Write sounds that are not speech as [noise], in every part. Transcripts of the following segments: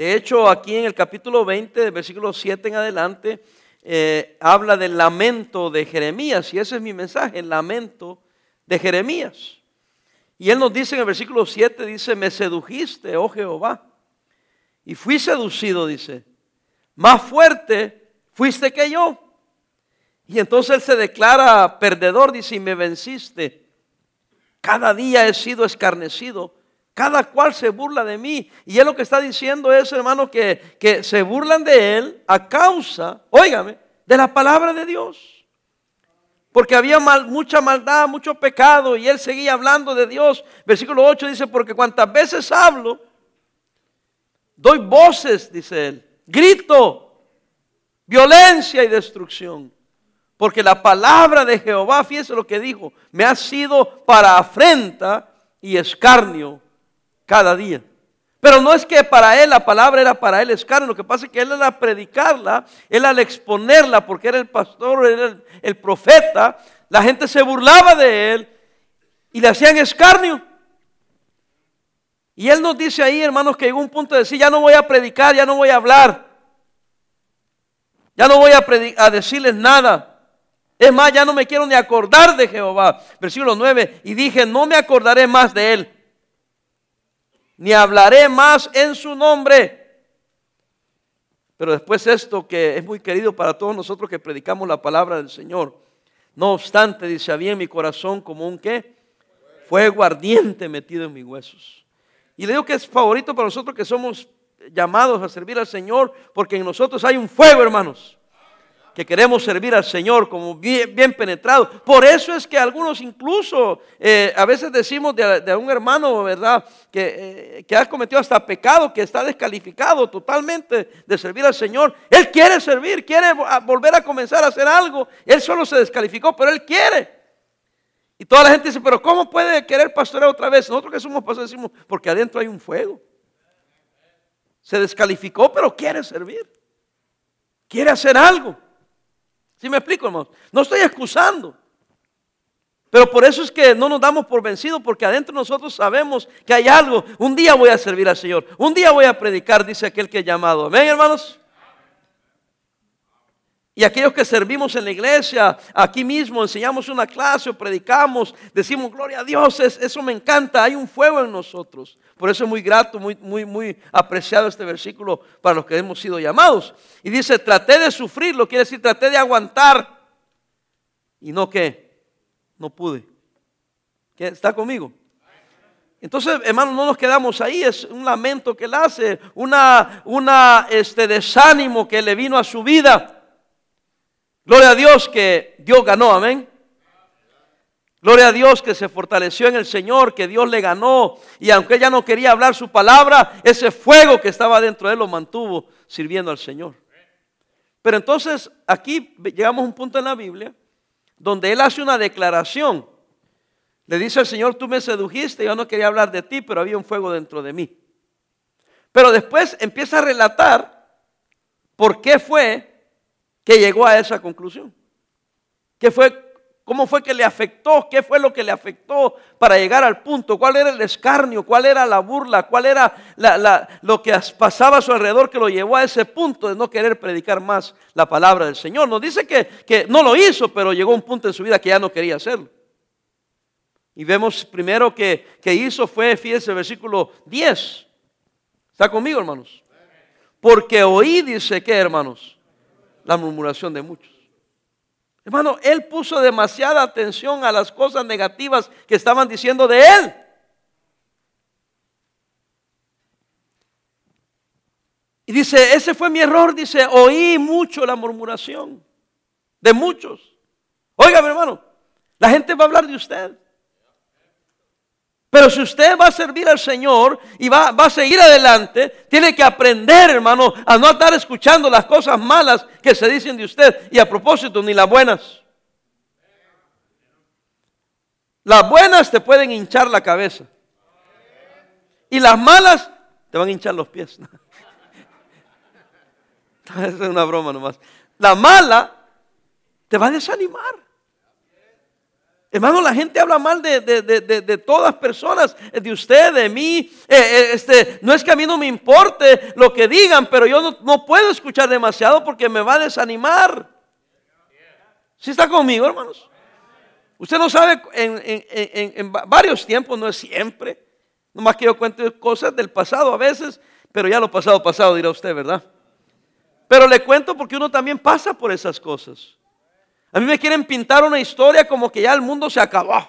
De hecho, aquí en el capítulo 20, del versículo 7 en adelante, eh, habla del lamento de Jeremías. Y ese es mi mensaje, el lamento de Jeremías. Y él nos dice en el versículo 7, dice, me sedujiste, oh Jehová. Y fui seducido, dice. Más fuerte fuiste que yo. Y entonces él se declara perdedor, dice, y me venciste. Cada día he sido escarnecido. Cada cual se burla de mí. Y él lo que está diciendo es, hermano, que, que se burlan de él a causa, óigame, de la palabra de Dios. Porque había mucha maldad, mucho pecado y él seguía hablando de Dios. Versículo 8 dice, porque cuantas veces hablo, doy voces, dice él, grito, violencia y destrucción. Porque la palabra de Jehová, fíjese lo que dijo, me ha sido para afrenta y escarnio cada día. Pero no es que para él la palabra era para él escarnio, lo que pasa es que él al predicarla, él al exponerla, porque era el pastor, era el, profeta, la gente se burlaba de él y le hacían escarnio. Y él nos dice ahí, hermanos, que llegó un punto de decir, ya no voy a predicar, ya no voy a hablar, ya no voy a, a decirles nada. Es más, ya no me quiero ni acordar de Jehová. Versículo 9, y dije, no me acordaré más de él ni hablaré más en su nombre. Pero después esto que es muy querido para todos nosotros que predicamos la palabra del Señor. No obstante, dice, había en mi corazón como un qué? Fuego ardiente metido en mis huesos. Y le digo que es favorito para nosotros que somos llamados a servir al Señor, porque en nosotros hay un fuego, hermanos que queremos servir al Señor como bien, bien penetrado. Por eso es que algunos incluso eh, a veces decimos de, un hermano, ¿verdad? Que, eh, que, ha cometido hasta pecado, que está descalificado totalmente de servir al Señor. Él quiere servir, quiere volver a comenzar a hacer algo. Él solo se descalificó, pero él quiere. Y toda la gente dice, pero ¿cómo puede querer pastorear otra vez? Nosotros que somos pastores decimos, porque adentro hay un fuego. Se descalificó, pero quiere servir. Quiere hacer algo. ¿Sí me explico, hermanos? No estoy excusando. Pero por eso es que no nos damos por vencidos, porque adentro nosotros sabemos que hay algo. Un día voy a servir al Señor, un día voy a predicar, dice aquel que he llamado. Amén, hermanos. Y aquellos que servimos en la iglesia, aquí mismo enseñamos una clase o predicamos, decimos gloria a Dios, eso me encanta, hay un fuego en nosotros. Por eso es muy grato, muy, muy, muy apreciado este versículo para los que hemos sido llamados. Y dice, traté de sufrirlo, quiere decir, traté de aguantar. Y no que, no pude. ¿Está conmigo? Entonces, hermano, no nos quedamos ahí, es un lamento que él hace, una, una este, desánimo que le vino a su vida. Gloria a Dios que Dios ganó, amén. Gloria a Dios que se fortaleció en el Señor, que Dios le ganó. Y aunque ella no quería hablar su palabra, ese fuego que estaba dentro de él lo mantuvo sirviendo al Señor. Pero entonces aquí llegamos a un punto en la Biblia donde él hace una declaración. Le dice al Señor, tú me sedujiste, yo no quería hablar de ti, pero había un fuego dentro de mí. Pero después empieza a relatar por qué fue que llegó a esa conclusión. ¿Qué fue, ¿Cómo fue que le afectó? ¿Qué fue lo que le afectó para llegar al punto? ¿Cuál era el escarnio? ¿Cuál era la burla? ¿Cuál era lo que pasaba a su alrededor que lo llevó a ese punto de no querer predicar más la palabra del Señor? Nos dice que, que no lo hizo, pero llegó a un punto en su vida que ya no quería hacerlo. Y vemos primero que, que hizo fue, fíjese, versículo 10. ¿Está conmigo, hermanos? Porque oí, dice que, hermanos, la murmuración de muchos. Hermano, él puso demasiada atención a las cosas negativas que estaban diciendo de él. Y dice, ese fue mi error, dice, oí mucho la murmuración de muchos. Oiga, mi hermano, la gente va a hablar de usted. Pero si usted va a servir al Señor y va, a seguir adelante, tiene que aprender, hermano, a no estar escuchando las cosas malas que se dicen de usted. Y a propósito, ni las buenas. Las buenas te pueden hinchar la cabeza. Y las malas te van a hinchar los pies. [laughs] es una broma nomás. La mala te va a desanimar. Hermano, la gente habla mal de, de, de, de, todas personas, de usted, de mí. Eh, eh, este, no es que a mí no me importe lo que digan, pero yo no, no puedo escuchar demasiado porque me va a desanimar. ¿Sí está conmigo, hermanos? Usted no sabe, en, en, en, varios tiempos, no es siempre. Nomás que yo cuente cosas del pasado a veces, pero ya lo pasado, pasado, dirá usted, ¿verdad? Pero le cuento porque uno también pasa por esas cosas. A mí me quieren pintar una historia como que ya el mundo se acabó.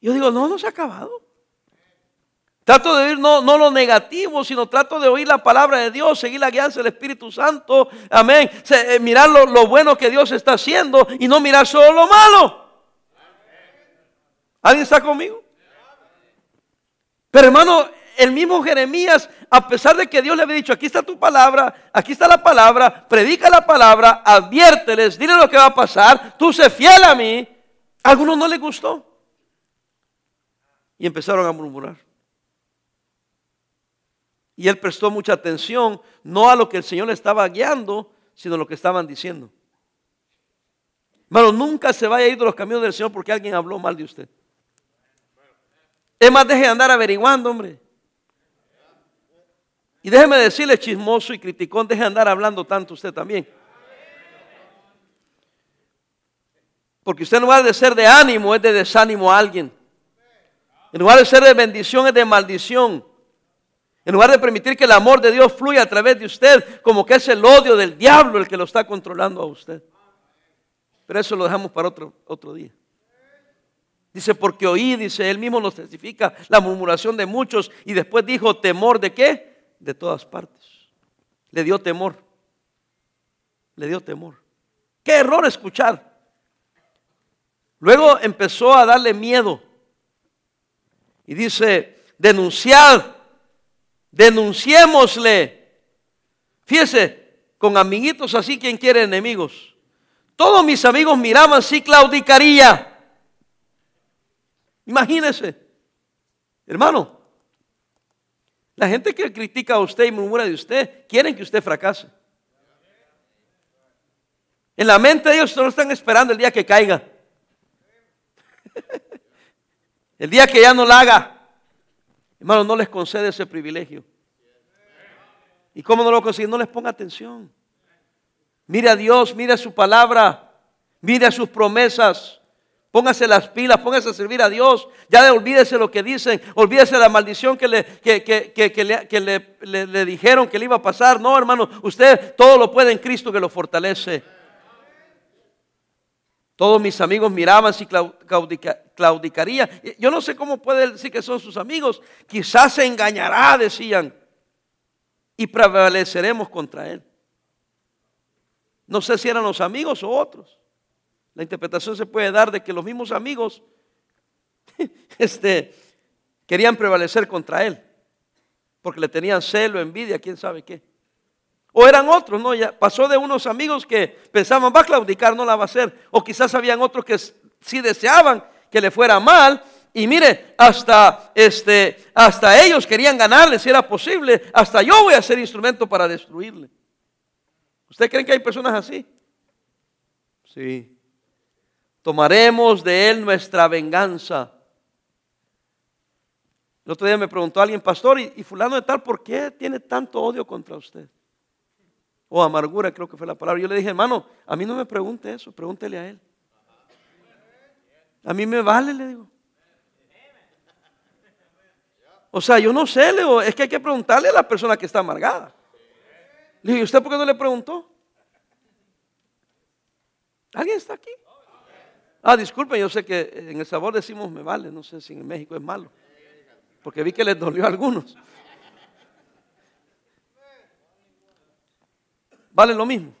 Yo digo, no, no se ha acabado. Trato de oír no, no, lo negativo, sino trato de oír la palabra de Dios, seguir la guianza del Espíritu Santo. Amén. Eh, mirar lo, lo, bueno que Dios está haciendo y no mirar solo lo malo. ¿Alguien está conmigo? Pero hermano, el mismo Jeremías, a pesar de que Dios le había dicho, aquí está tu palabra, aquí está la palabra, predica la palabra, adviérteles, dile lo que va a pasar, tú sé fiel a mí, a algunos no les gustó. Y empezaron a murmurar. Y él prestó mucha atención, no a lo que el Señor le estaba guiando, sino a lo que estaban diciendo. Hermano, nunca se vaya a ir de los caminos del Señor porque alguien habló mal de usted. Es más, deje de andar averiguando, hombre. Y déjeme decirle, chismoso y criticón, deje de andar hablando tanto usted también. Porque usted en lugar de ser de ánimo, es de desánimo a alguien. En lugar de ser de bendición, es de maldición. En lugar de permitir que el amor de Dios fluya a través de usted, como que es el odio del diablo el que lo está controlando a usted. Pero eso lo dejamos para otro, otro día. Dice, porque oí, dice, él mismo nos testifica la murmuración de muchos y después dijo, temor de qué? De todas partes. Le dio temor. Le dio temor. Qué error escuchar. Luego empezó a darle miedo. Y dice, denunciad, denunciémosle. Fíjese, con amiguitos así, quien quiere enemigos? Todos mis amigos miraban si claudicaría. Imagínese, hermano, la gente que critica a usted y murmura de usted, quieren que usted fracase. En la mente de ellos solo están esperando el día que caiga. [laughs] El día que ya no la haga. Hermano, no les concede ese privilegio. ¿Y cómo no lo consigue? No les ponga atención. Mire a Dios, mire a su palabra, mire a sus promesas. Póngase las pilas, póngase a servir a Dios. Ya olvídese lo que dicen, olvídese la maldición que, le, que, le, le, dijeron que le iba a pasar. No, hermano, usted todo lo puede en Cristo que lo fortalece. Todos mis amigos miraban si claudicaría. Yo no sé cómo puede decir que son sus amigos. Quizás se engañará, decían. Y prevaleceremos contra él. No sé si eran los amigos o otros. La interpretación se puede dar de que los mismos amigos [laughs] este, querían prevalecer contra él, porque le tenían celo, envidia, quién sabe qué. O eran otros, ¿no? Ya pasó de unos amigos que pensaban, va a claudicar, no la va a hacer. O quizás habían otros que sí deseaban que le fuera mal. Y mire, hasta, este, hasta ellos querían ganarle si era posible. Hasta yo voy a ser instrumento para destruirle. ¿Usted cree que hay personas así? Sí tomaremos de él nuestra venganza. El otro día me preguntó alguien, pastor, y, fulano de tal, ¿por qué tiene tanto odio contra usted? O amargura, creo que fue la palabra. Yo le dije, hermano, a mí no me pregunte eso, pregúntele a él. A mí me vale, le digo. O sea, yo no sé, le digo, es que hay que preguntarle a la persona que está amargada. Le dije, ¿usted por qué no le preguntó? ¿Alguien está aquí? Ah, disculpen, yo sé que en El Sabor decimos me vale, no sé si en México es malo, porque vi que les dolió a algunos. Vale lo mismo.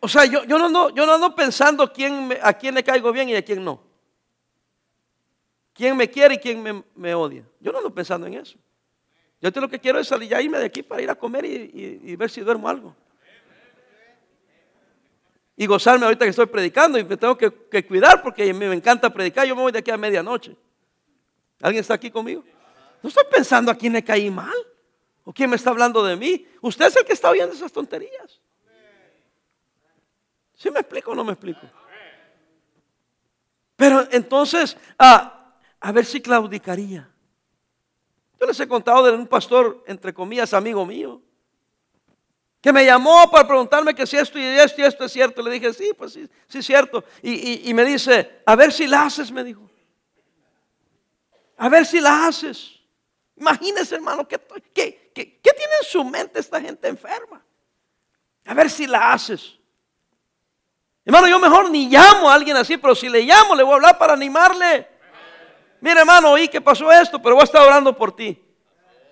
O sea, yo, yo, no, ando, yo no ando pensando quién a quién le caigo bien y a quién no. Quién me quiere y quién me, odia. Yo no ando pensando en eso. Yo lo que quiero es salir ya irme de aquí para ir a comer y ver si duermo algo y gozarme ahorita que estoy predicando y me tengo que, cuidar porque me, encanta predicar. Yo me voy de aquí a medianoche. ¿Alguien está aquí conmigo? No estoy pensando a quién le caí mal o quién me está hablando de mí. Usted es el que está oyendo esas tonterías. ¿Sí me explico o no me explico? Pero entonces, ah, a ver si claudicaría. Yo les he contado de un pastor, entre comillas, amigo mío, que me llamó para preguntarme que si esto y esto y esto es cierto. Le dije, sí, pues sí, sí es cierto. Y, me dice, a ver si la haces, me dijo. A ver si la haces. Imagínese, hermano, ¿qué, qué, qué, qué tiene en su mente esta gente enferma? A ver si la haces. Hermano, yo mejor ni llamo a alguien así, pero si le llamo, le voy a hablar para animarle. Mira, hermano, oí que pasó esto, pero voy a estar orando por ti.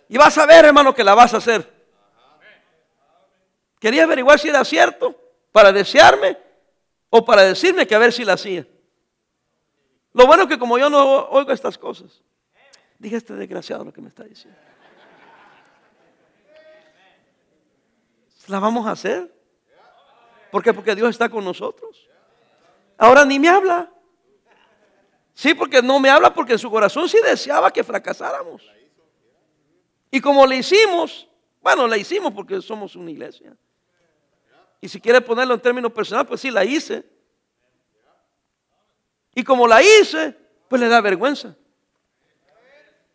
Y vas a ver, hermano, que la vas a hacer. Quería averiguar si era cierto, para desearme o para decirme que a ver si la hacía. Lo bueno es que como yo no oigo estas cosas, dije este desgraciado lo que me está diciendo. ¿La vamos a hacer? ¿Por qué? Porque Dios está con nosotros. Ahora ni me habla. Sí, porque no me habla porque en su corazón sí deseaba que fracasáramos. Y como le hicimos, bueno, la hicimos porque somos una iglesia. Y si quiere ponerlo en términos personales, pues sí la hice. Y como la hice, pues le da vergüenza.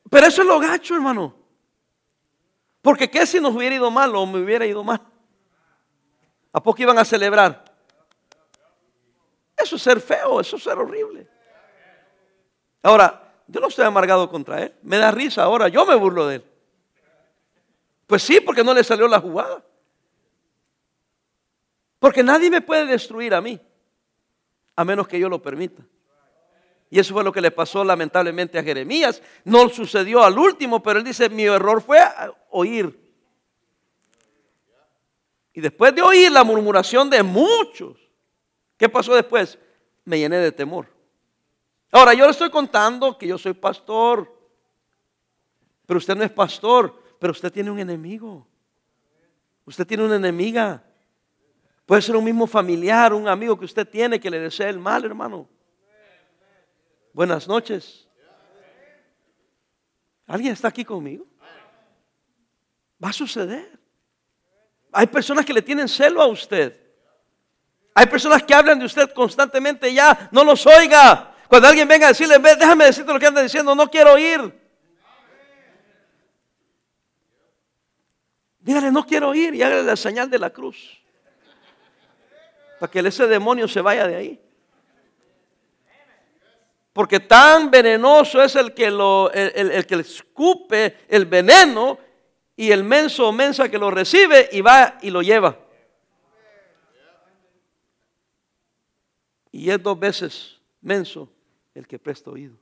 Pero eso es lo gacho, hermano. Porque qué si nos hubiera ido mal o me hubiera ido mal. ¿A poco iban a celebrar? Eso es ser feo, eso es ser horrible. Ahora, yo no estoy amargado contra él. Me da risa ahora, yo me burlo de él. Pues sí, porque no le salió la jugada. Porque nadie me puede destruir a mí, a menos que yo lo permita. Y eso fue lo que le pasó lamentablemente a Jeremías. No sucedió al último, pero él dice, mi error fue oír. Y después de oír la murmuración de muchos, ¿qué pasó después? Me llené de temor. Ahora, yo le estoy contando que yo soy pastor, pero usted no es pastor, pero usted tiene un enemigo. Usted tiene una enemiga. Puede ser un mismo familiar, un amigo que usted tiene que le desea el mal, hermano. Buenas noches. ¿Alguien está aquí conmigo? Va a suceder. Hay personas que le tienen celo a usted. Hay personas que hablan de usted constantemente ya, no los oiga. Cuando alguien venga a decirle, déjame decirte lo que anda diciendo, no quiero oír. Dígale, no quiero oír y hágale la señal de la cruz. Para que ese demonio se vaya de ahí. Porque tan venenoso es el que, lo, el, el que escupe el veneno y el menso o mensa que lo recibe y va y lo lleva. Y es dos veces menso el que presta oído.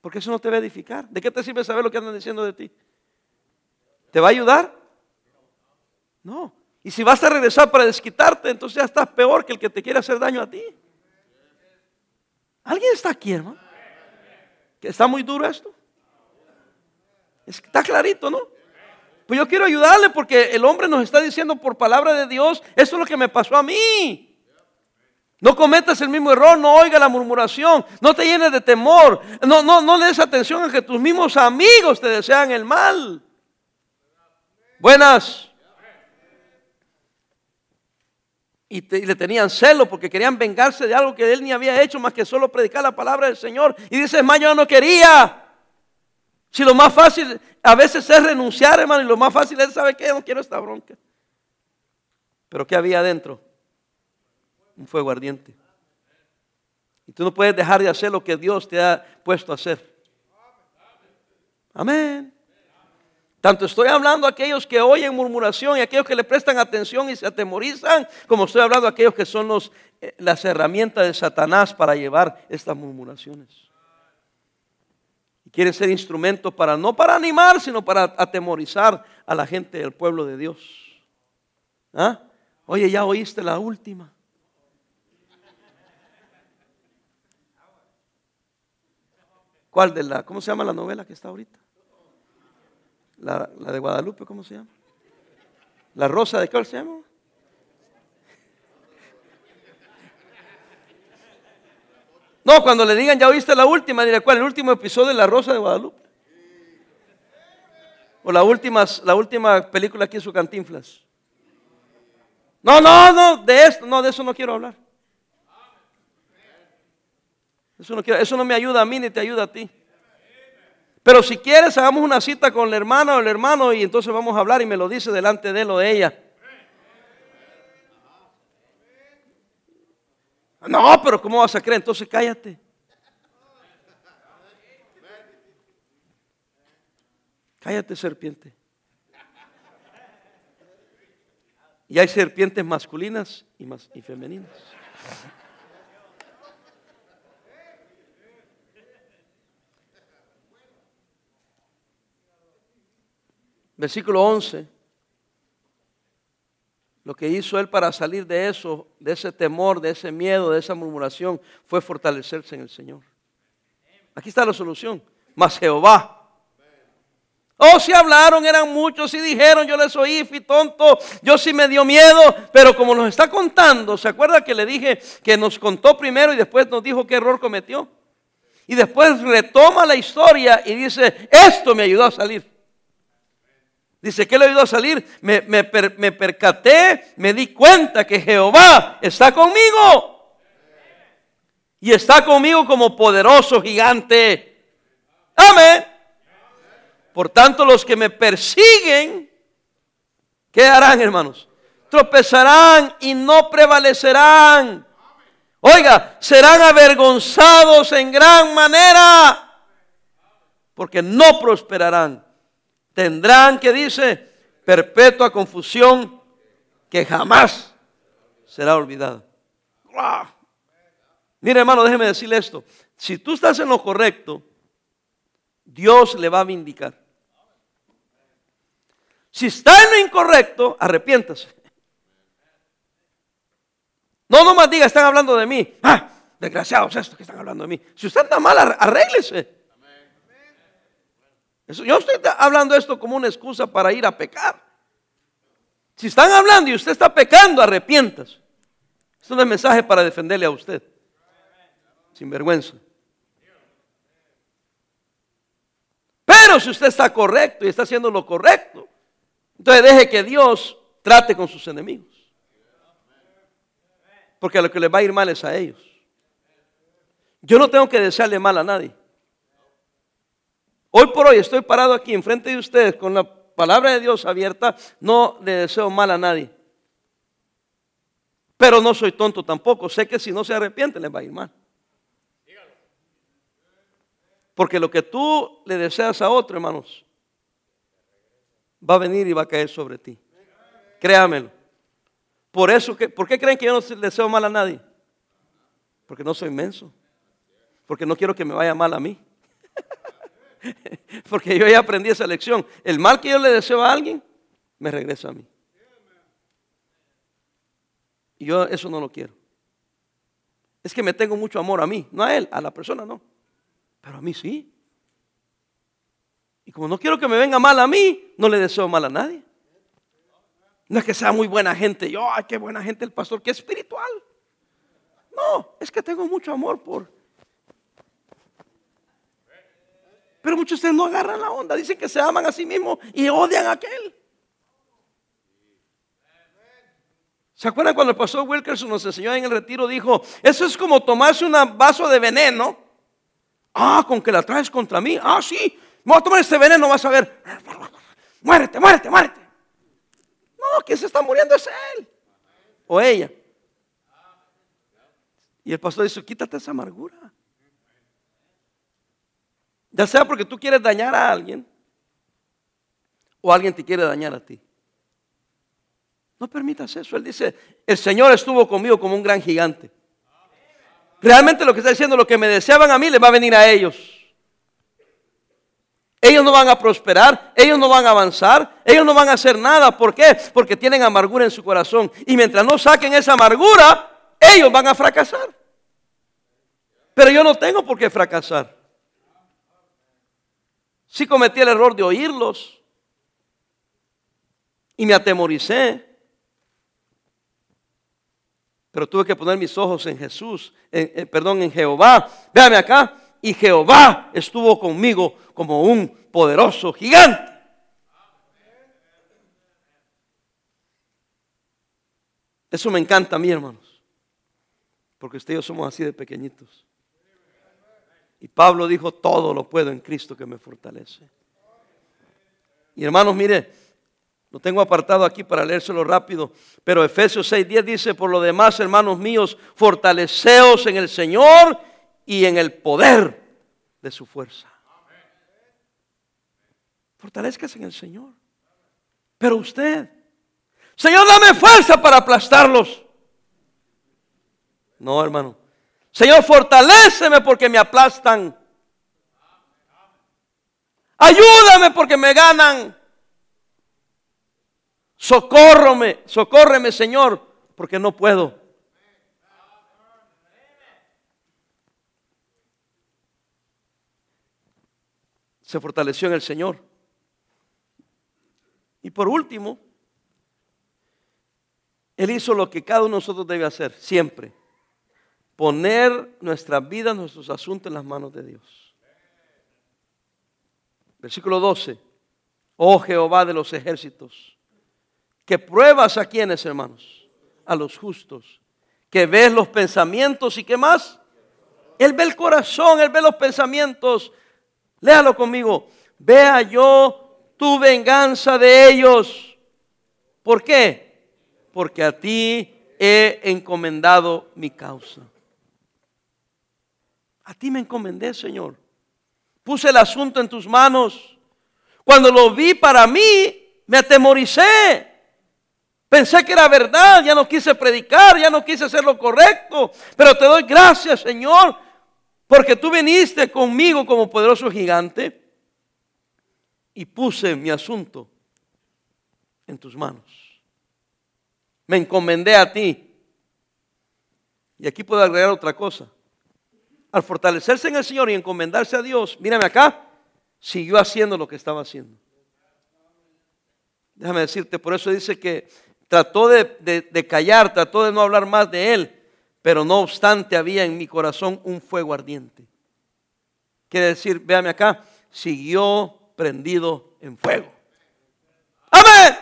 Porque eso no te va a edificar. ¿De qué te sirve saber lo que andan diciendo de ti? ¿Te va a ayudar? No. Y si vas a regresar para desquitarte, entonces ya estás peor que el que te quiere hacer daño a ti. ¿Alguien está aquí, hermano? ¿Que está muy duro esto? Está clarito, ¿no? Pues yo quiero ayudarle porque el hombre nos está diciendo por palabra de Dios, esto es lo que me pasó a mí. No cometas el mismo error, no oiga la murmuración, no te llenes de temor, no, no, no le des atención a que tus mismos amigos te desean el mal. Buenas. Y, le tenían celo porque querían vengarse de algo que él ni había hecho más que solo predicar la palabra del Señor. Y dice, hermano, yo no quería. Si lo más fácil a veces es renunciar, hermano, y lo más fácil es, ¿sabe qué? No quiero esta bronca. Pero ¿qué había adentro? Un fuego ardiente. Y tú no puedes dejar de hacer lo que Dios te ha puesto a hacer. Amén. Tanto estoy hablando a aquellos que oyen murmuración y aquellos que le prestan atención y se atemorizan, como estoy hablando a aquellos que son eh, las herramientas de Satanás para llevar estas murmuraciones quiere ser instrumento para, no para animar, sino para atemorizar a la gente del pueblo de Dios. ¿Ah? Oye, ya oíste la última. ¿Cuál de la, cómo se llama la novela que está ahorita? La, la de Guadalupe, ¿cómo se llama? La Rosa de cuál se llama? No, cuando le digan, ya oíste la última, diré, ¿cuál? El último episodio de La Rosa de Guadalupe. O la última, la última película aquí en su cantinflas. No, no, no, de esto, no, de eso no quiero hablar. Eso no, quiero, eso no me ayuda a mí ni te ayuda a ti. Pero si quieres, hagamos una cita con la hermana o el hermano y entonces vamos a hablar y me lo dice delante de él o de ella. No, pero ¿cómo vas a creer? Entonces cállate. Cállate, serpiente. Y hay serpientes masculinas y, y femeninas. Versículo 11. Lo que hizo él para salir de eso, de ese temor, de ese miedo, de esa murmuración, fue fortalecerse en el Señor. Aquí está la solución. Mas Jehová. Oh, si hablaron, eran muchos, y dijeron, yo les oí, fui tonto, yo sí me dio miedo, pero como nos está contando, ¿se acuerda que le dije que nos contó primero y después nos dijo qué error cometió? Y después retoma la historia y dice, esto me ayudó a salir. Dice, ¿qué le ayudó a salir? Me, me, percaté, me di cuenta que Jehová está conmigo. Y está conmigo como poderoso gigante. Amén. Por tanto, los que me persiguen, ¿qué harán, hermanos? Tropezarán y no prevalecerán. Oiga, serán avergonzados en gran manera, porque no prosperarán tendrán, que dice, perpetua confusión que jamás será olvidada. Mire hermano, déjeme decirle esto. Si tú estás en lo correcto, Dios le va a vindicar. Si está en lo incorrecto, arrepiéntase. No nomás diga, están hablando de mí. Ah, desgraciados estos que están hablando de mí. Si usted está mal, arréglese yo estoy hablando esto como una excusa para ir a pecar. Si están hablando y usted está pecando, arrepientas. Esto no es mensaje para defenderle a usted. Sin vergüenza. Pero si usted está correcto y está haciendo lo correcto, entonces deje que Dios trate con sus enemigos. Porque lo que le va a ir mal es a ellos. Yo no tengo que desearle mal a nadie. Hoy por hoy estoy parado aquí enfrente de ustedes con la palabra de Dios abierta. No le deseo mal a nadie. Pero no soy tonto tampoco. Sé que si no se arrepiente les va a ir mal. Porque lo que tú le deseas a otro, hermanos, va a venir y va a caer sobre ti. Créamelo. Por eso, que, ¿por qué creen que yo no deseo mal a nadie? Porque no soy menso. Porque no quiero que me vaya mal a mí. [laughs] Porque yo ya aprendí esa lección. El mal que yo le deseo a alguien, me regresa a mí. Y yo eso no lo quiero. Es que me tengo mucho amor a mí, no a él, a la persona no. Pero a mí sí. Y como no quiero que me venga mal a mí, no le deseo mal a nadie. No es que sea muy buena gente, yo, ay, qué buena gente el pastor, qué espiritual. No, es que tengo mucho amor por, Pero muchos de ustedes no agarran la onda. Dicen que se aman a sí mismos y odian a aquel. ¿Se acuerdan cuando el pastor Wilkerson nos enseñó en el retiro? Dijo, eso es como tomarse un vaso de veneno. Ah, con que la traes contra mí. Ah, sí. Me voy a tomar este veneno, vas a ver. Muérete, muérete, muérete. No, quien se está muriendo es él. O ella. Y el pastor dice, quítate esa amargura. Ya sea porque tú quieres dañar a alguien o alguien te quiere dañar a ti. No permitas eso. Él dice, el Señor estuvo conmigo como un gran gigante. Realmente lo que está diciendo, lo que me deseaban a mí, le va a venir a ellos. Ellos no van a prosperar, ellos no van a avanzar, ellos no van a hacer nada. ¿Por qué? Porque tienen amargura en su corazón. Y mientras no saquen esa amargura, ellos van a fracasar. Pero yo no tengo por qué fracasar. Sí cometí el error de oírlos y me atemoricé. Pero tuve que poner mis ojos en Jesús, perdón, en Jehová. Véame acá. Y Jehová estuvo conmigo como un poderoso gigante. Eso me encanta a mí, hermanos. Porque usted y yo somos así de pequeñitos. Y Pablo dijo, todo lo puedo en Cristo que me fortalece. Y hermanos, mire, lo tengo apartado aquí para leérselo rápido. Pero Efesios 6:10 dice, por lo demás, hermanos míos, fortaleceos en el Señor y en el poder de su fuerza. Fortalezcas en el Señor. Pero usted, Señor, dame fuerza para aplastarlos. No, hermano. Señor, fortaléceme porque me aplastan. Ayúdame porque me ganan. Socórrome, socórreme, Señor, porque no puedo. Se fortaleció en el Señor. Y por último, Él hizo lo que cada uno de nosotros debe hacer, siempre poner nuestra vida, nuestros asuntos en las manos de Dios. Versículo 12. Oh Jehová de los ejércitos, que pruebas a quienes, hermanos, a los justos, que ves los pensamientos y qué más. Él ve el corazón, Él ve los pensamientos. Léalo conmigo. Vea yo tu venganza de ellos. ¿Por qué? Porque a ti he encomendado mi causa. A ti me encomendé, Señor. Puse el asunto en tus manos. Cuando lo vi para mí, me atemoricé. Pensé que era verdad, ya no quise predicar, ya no quise hacer lo correcto. Pero te doy gracias, Señor, porque tú viniste conmigo como poderoso gigante y puse mi asunto en tus manos. Me encomendé a ti. Y aquí puedo agregar otra cosa al fortalecerse en el Señor y encomendarse a Dios, mírame acá, siguió haciendo lo que estaba haciendo. Déjame decirte, por eso dice que trató de, callar, trató de no hablar más de Él, pero no obstante había en mi corazón un fuego ardiente. Quiere decir, véame acá, siguió prendido en fuego. Amén.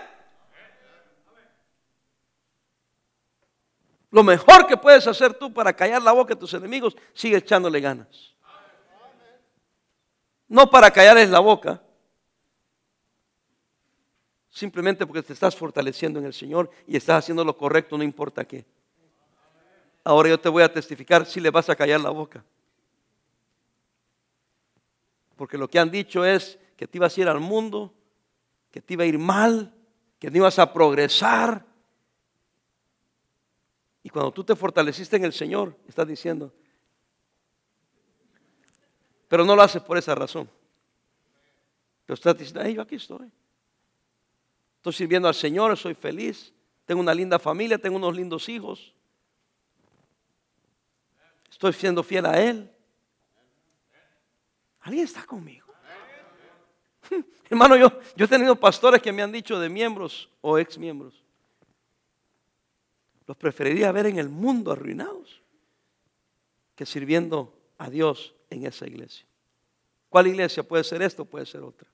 Lo mejor que puedes hacer tú para callar la boca de tus enemigos, sigue echándole ganas. No para callarles la boca, simplemente porque te estás fortaleciendo en el Señor y estás haciendo lo correcto, no importa qué. Ahora yo te voy a testificar si le vas a callar la boca. Porque lo que han dicho es que te ibas a ir al mundo, que te iba a ir mal, que no ibas a progresar, y cuando tú te fortaleciste en el Señor, estás diciendo, pero no lo haces por esa razón. Pero estás diciendo, yo aquí estoy. Estoy sirviendo al Señor, soy feliz, tengo una linda familia, tengo unos lindos hijos. Estoy siendo fiel a Él. ¿Alguien está conmigo? [laughs] Hermano, yo, yo he tenido pastores que me han dicho de miembros o ex miembros los preferiría ver en el mundo arruinados que sirviendo a Dios en esa iglesia. ¿Cuál iglesia? Puede ser esto, puede ser otra.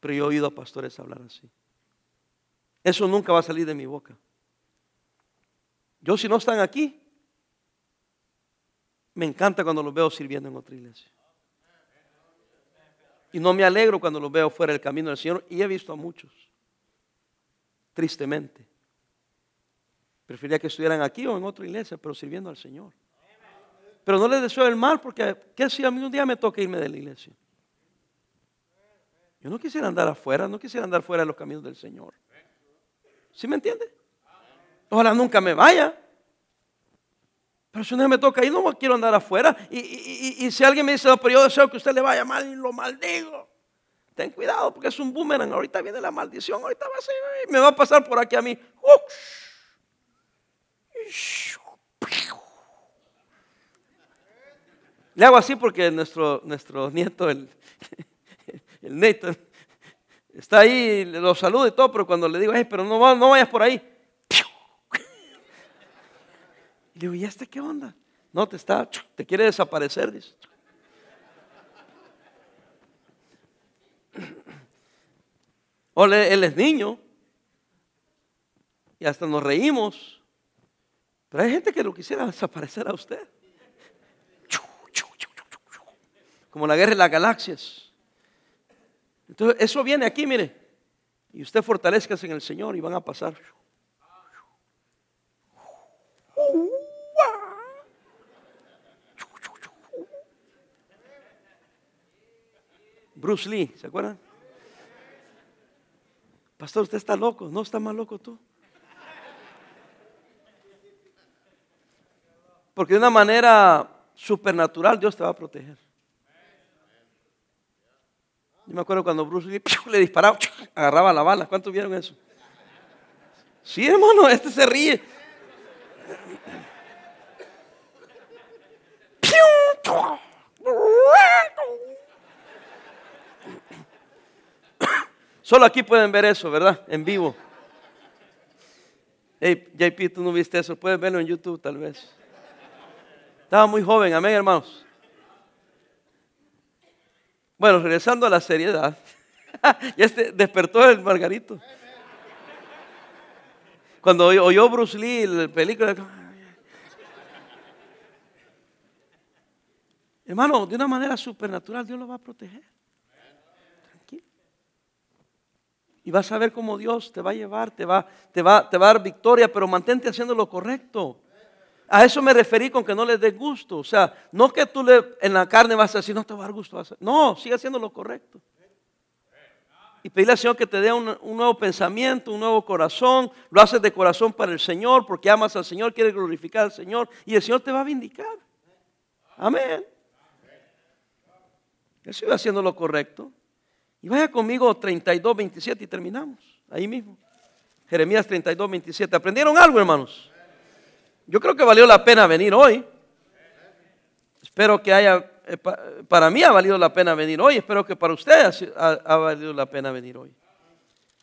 Pero yo he oído a pastores hablar así. Eso nunca va a salir de mi boca. Yo si no están aquí, me encanta cuando los veo sirviendo en otra iglesia. Y no me alegro cuando los veo fuera del camino del Señor. Y he visto a muchos, tristemente. Prefería que estuvieran aquí o en otra iglesia, pero sirviendo al Señor. Pero no les deseo el mal porque ¿qué si a mí un día me toca irme de la iglesia? Yo no quisiera andar afuera, no quisiera andar fuera de los caminos del Señor. ¿Sí me entiende? Ojalá nunca me vaya. Pero si un día me toca ir, no quiero andar afuera. Y, si alguien me dice, no, pero yo deseo que usted le vaya mal y lo maldigo. Ten cuidado porque es un boomerang. Ahorita viene la maldición, ahorita va a ser, me va a pasar por aquí a mí. Le hago así porque nuestro, nuestro nieto, el, [laughs] el Nathan, está ahí, lo saludo y todo, pero cuando le digo, pero no, no vayas por ahí. [laughs] Le digo, ¿y este qué onda? No, te está, te quiere desaparecer, dice. [laughs] O él es niño. y hasta nos reímos. Pero hay gente que lo quisiera desaparecer a usted. Como la guerra de las galaxias. Entonces, eso viene aquí, mire. Y usted fortalezcase en el Señor y van a pasar. Bruce Lee, ¿se acuerdan? Pastor, usted está loco. No está más loco tú. Porque de una manera supernatural Dios te va a proteger. Yo me acuerdo cuando Bruce [laughs] le disparaba, [laughs] agarraba la bala. ¿Cuántos vieron eso? Sí, hermano, este se ríe. Solo aquí pueden ver eso, ¿verdad? En vivo. Hey, JP, tú no viste eso. Puedes verlo en YouTube, tal vez. Estaba muy joven, amén, hermanos. Bueno, regresando a la seriedad. [laughs] ya este despertó el Margarito. Cuando oyó Bruce Lee la película. Hermano, de una manera supernatural Dios lo va a proteger. Tranquilo. Y vas a ver cómo Dios te va a llevar, te va, te va, te va a dar victoria, pero mantente haciendo lo correcto. A eso me referí con que no les dé gusto. O sea, no que tú le, en la carne vas a decir, no te va a dar gusto. No, sigue haciendo lo correcto. Y pedirle al Señor que te dé un, nuevo pensamiento, un nuevo corazón. Lo haces de corazón para el Señor, porque amas al Señor, quieres glorificar al Señor. Y el Señor te va a vindicar. Amén. Él sigue haciendo lo correcto. Y vaya conmigo 32, 27 y terminamos. Ahí mismo. Jeremías 32, 27. ¿Aprendieron algo, hermanos? Yo creo que valió la pena venir hoy. Espero que haya, eh, para mí ha valido la pena venir hoy. Espero que para usted ha, valido la pena venir hoy.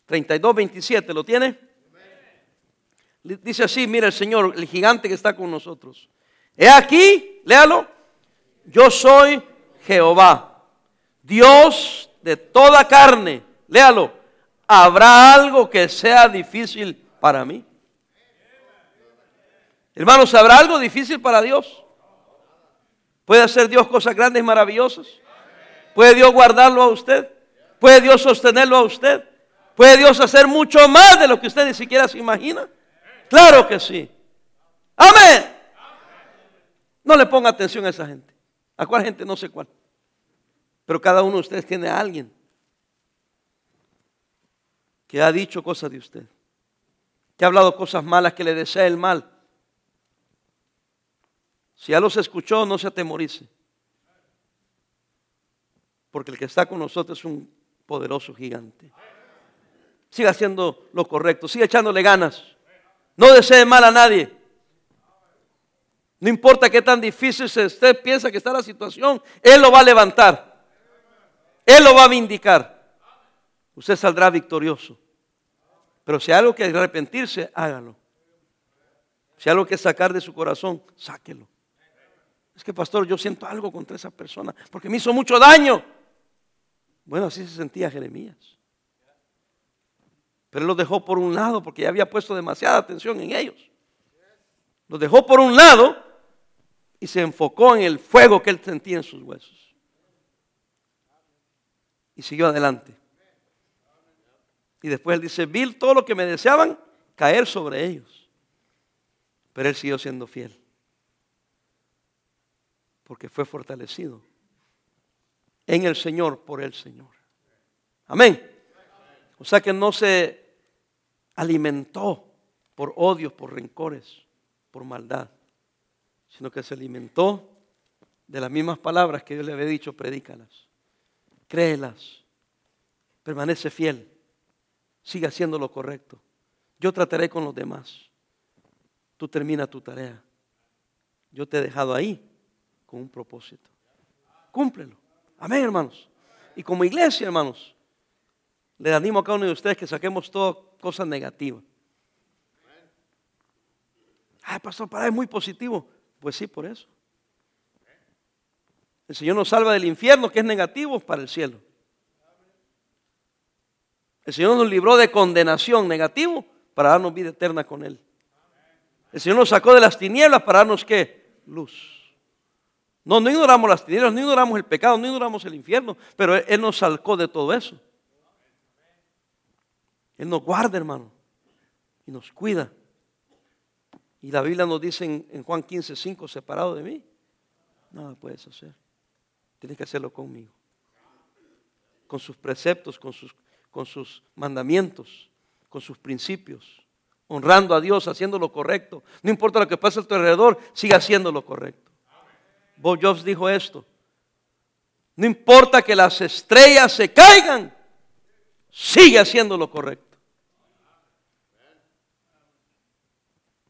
32, 27, ¿lo tiene? Dice así, mira el Señor, el gigante que está con nosotros. He aquí, léalo, yo soy Jehová, Dios de toda carne. Léalo, ¿habrá algo que sea difícil para mí? Hermanos, ¿habrá algo difícil para Dios? ¿Puede hacer Dios cosas grandes y maravillosas? ¿Puede Dios guardarlo a usted? ¿Puede Dios sostenerlo a usted? ¿Puede Dios hacer mucho más de lo que usted ni siquiera se imagina? Claro que sí. Amén. No le ponga atención a esa gente. ¿A cuál gente? No sé cuál. Pero cada uno de ustedes tiene a alguien que ha dicho cosas de usted, que ha hablado cosas malas, que le desea el mal. Si ya los escuchó, no se atemorice. Porque el que está con nosotros es un poderoso gigante. Siga haciendo lo correcto, siga echándole ganas. No desee mal a nadie. No importa qué tan difícil usted piensa que está la situación, Él lo va a levantar. Él lo va a vindicar. Usted saldrá victorioso. Pero si hay algo que arrepentirse, hágalo. Si hay algo que sacar de su corazón, sáquelo. Es que pastor, yo siento algo contra esa persona porque me hizo mucho daño. Bueno, así se sentía Jeremías. Pero los dejó por un lado porque ya había puesto demasiada atención en ellos. Los dejó por un lado y se enfocó en el fuego que él sentía en sus huesos. Y siguió adelante. Y después él dice, vi todo lo que me deseaban caer sobre ellos. Pero él siguió siendo fiel porque fue fortalecido en el Señor por el Señor. Amén. O sea que no se alimentó por odios, por rencores, por maldad, sino que se alimentó de las mismas palabras que Dios le había dicho, predícalas, créelas, permanece fiel, sigue haciendo lo correcto. Yo trataré con los demás. Tú termina tu tarea. Yo te he dejado ahí con un propósito. Cúmplelo. Amén, hermanos. Y como iglesia, hermanos, le animo a cada uno de ustedes que saquemos todas cosas negativas. Ay, pastor, para es muy positivo. Pues sí, por eso. El Señor nos salva del infierno, que es negativo, para el cielo. El Señor nos libró de condenación negativo para darnos vida eterna con Él. El Señor nos sacó de las tinieblas para darnos qué? Luz. No, no ignoramos las tinieblas, no ignoramos el pecado, no ignoramos el infierno, pero Él nos sacó de todo eso. Él nos guarda, hermano, y nos cuida. Y la Biblia nos dice en, Juan 15, 5, separado de mí, nada puedes hacer. Tienes que hacerlo conmigo. Con sus preceptos, con sus, con sus mandamientos, con sus principios. Honrando a Dios, haciendo lo correcto. No importa lo que pase a tu alrededor, sigue haciendo lo correcto. Bob Jobs dijo esto. No importa que las estrellas se caigan, sigue haciendo lo correcto.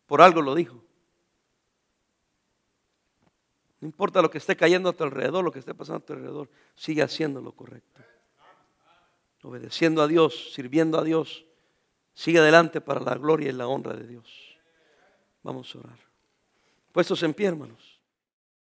Por algo lo dijo. No importa lo que esté cayendo a tu alrededor, lo que esté pasando a tu alrededor, sigue haciendo lo correcto. Obedeciendo a Dios, sirviendo a Dios. Sigue adelante para la gloria y la honra de Dios. Vamos a orar. Puestos en pie, hermanos.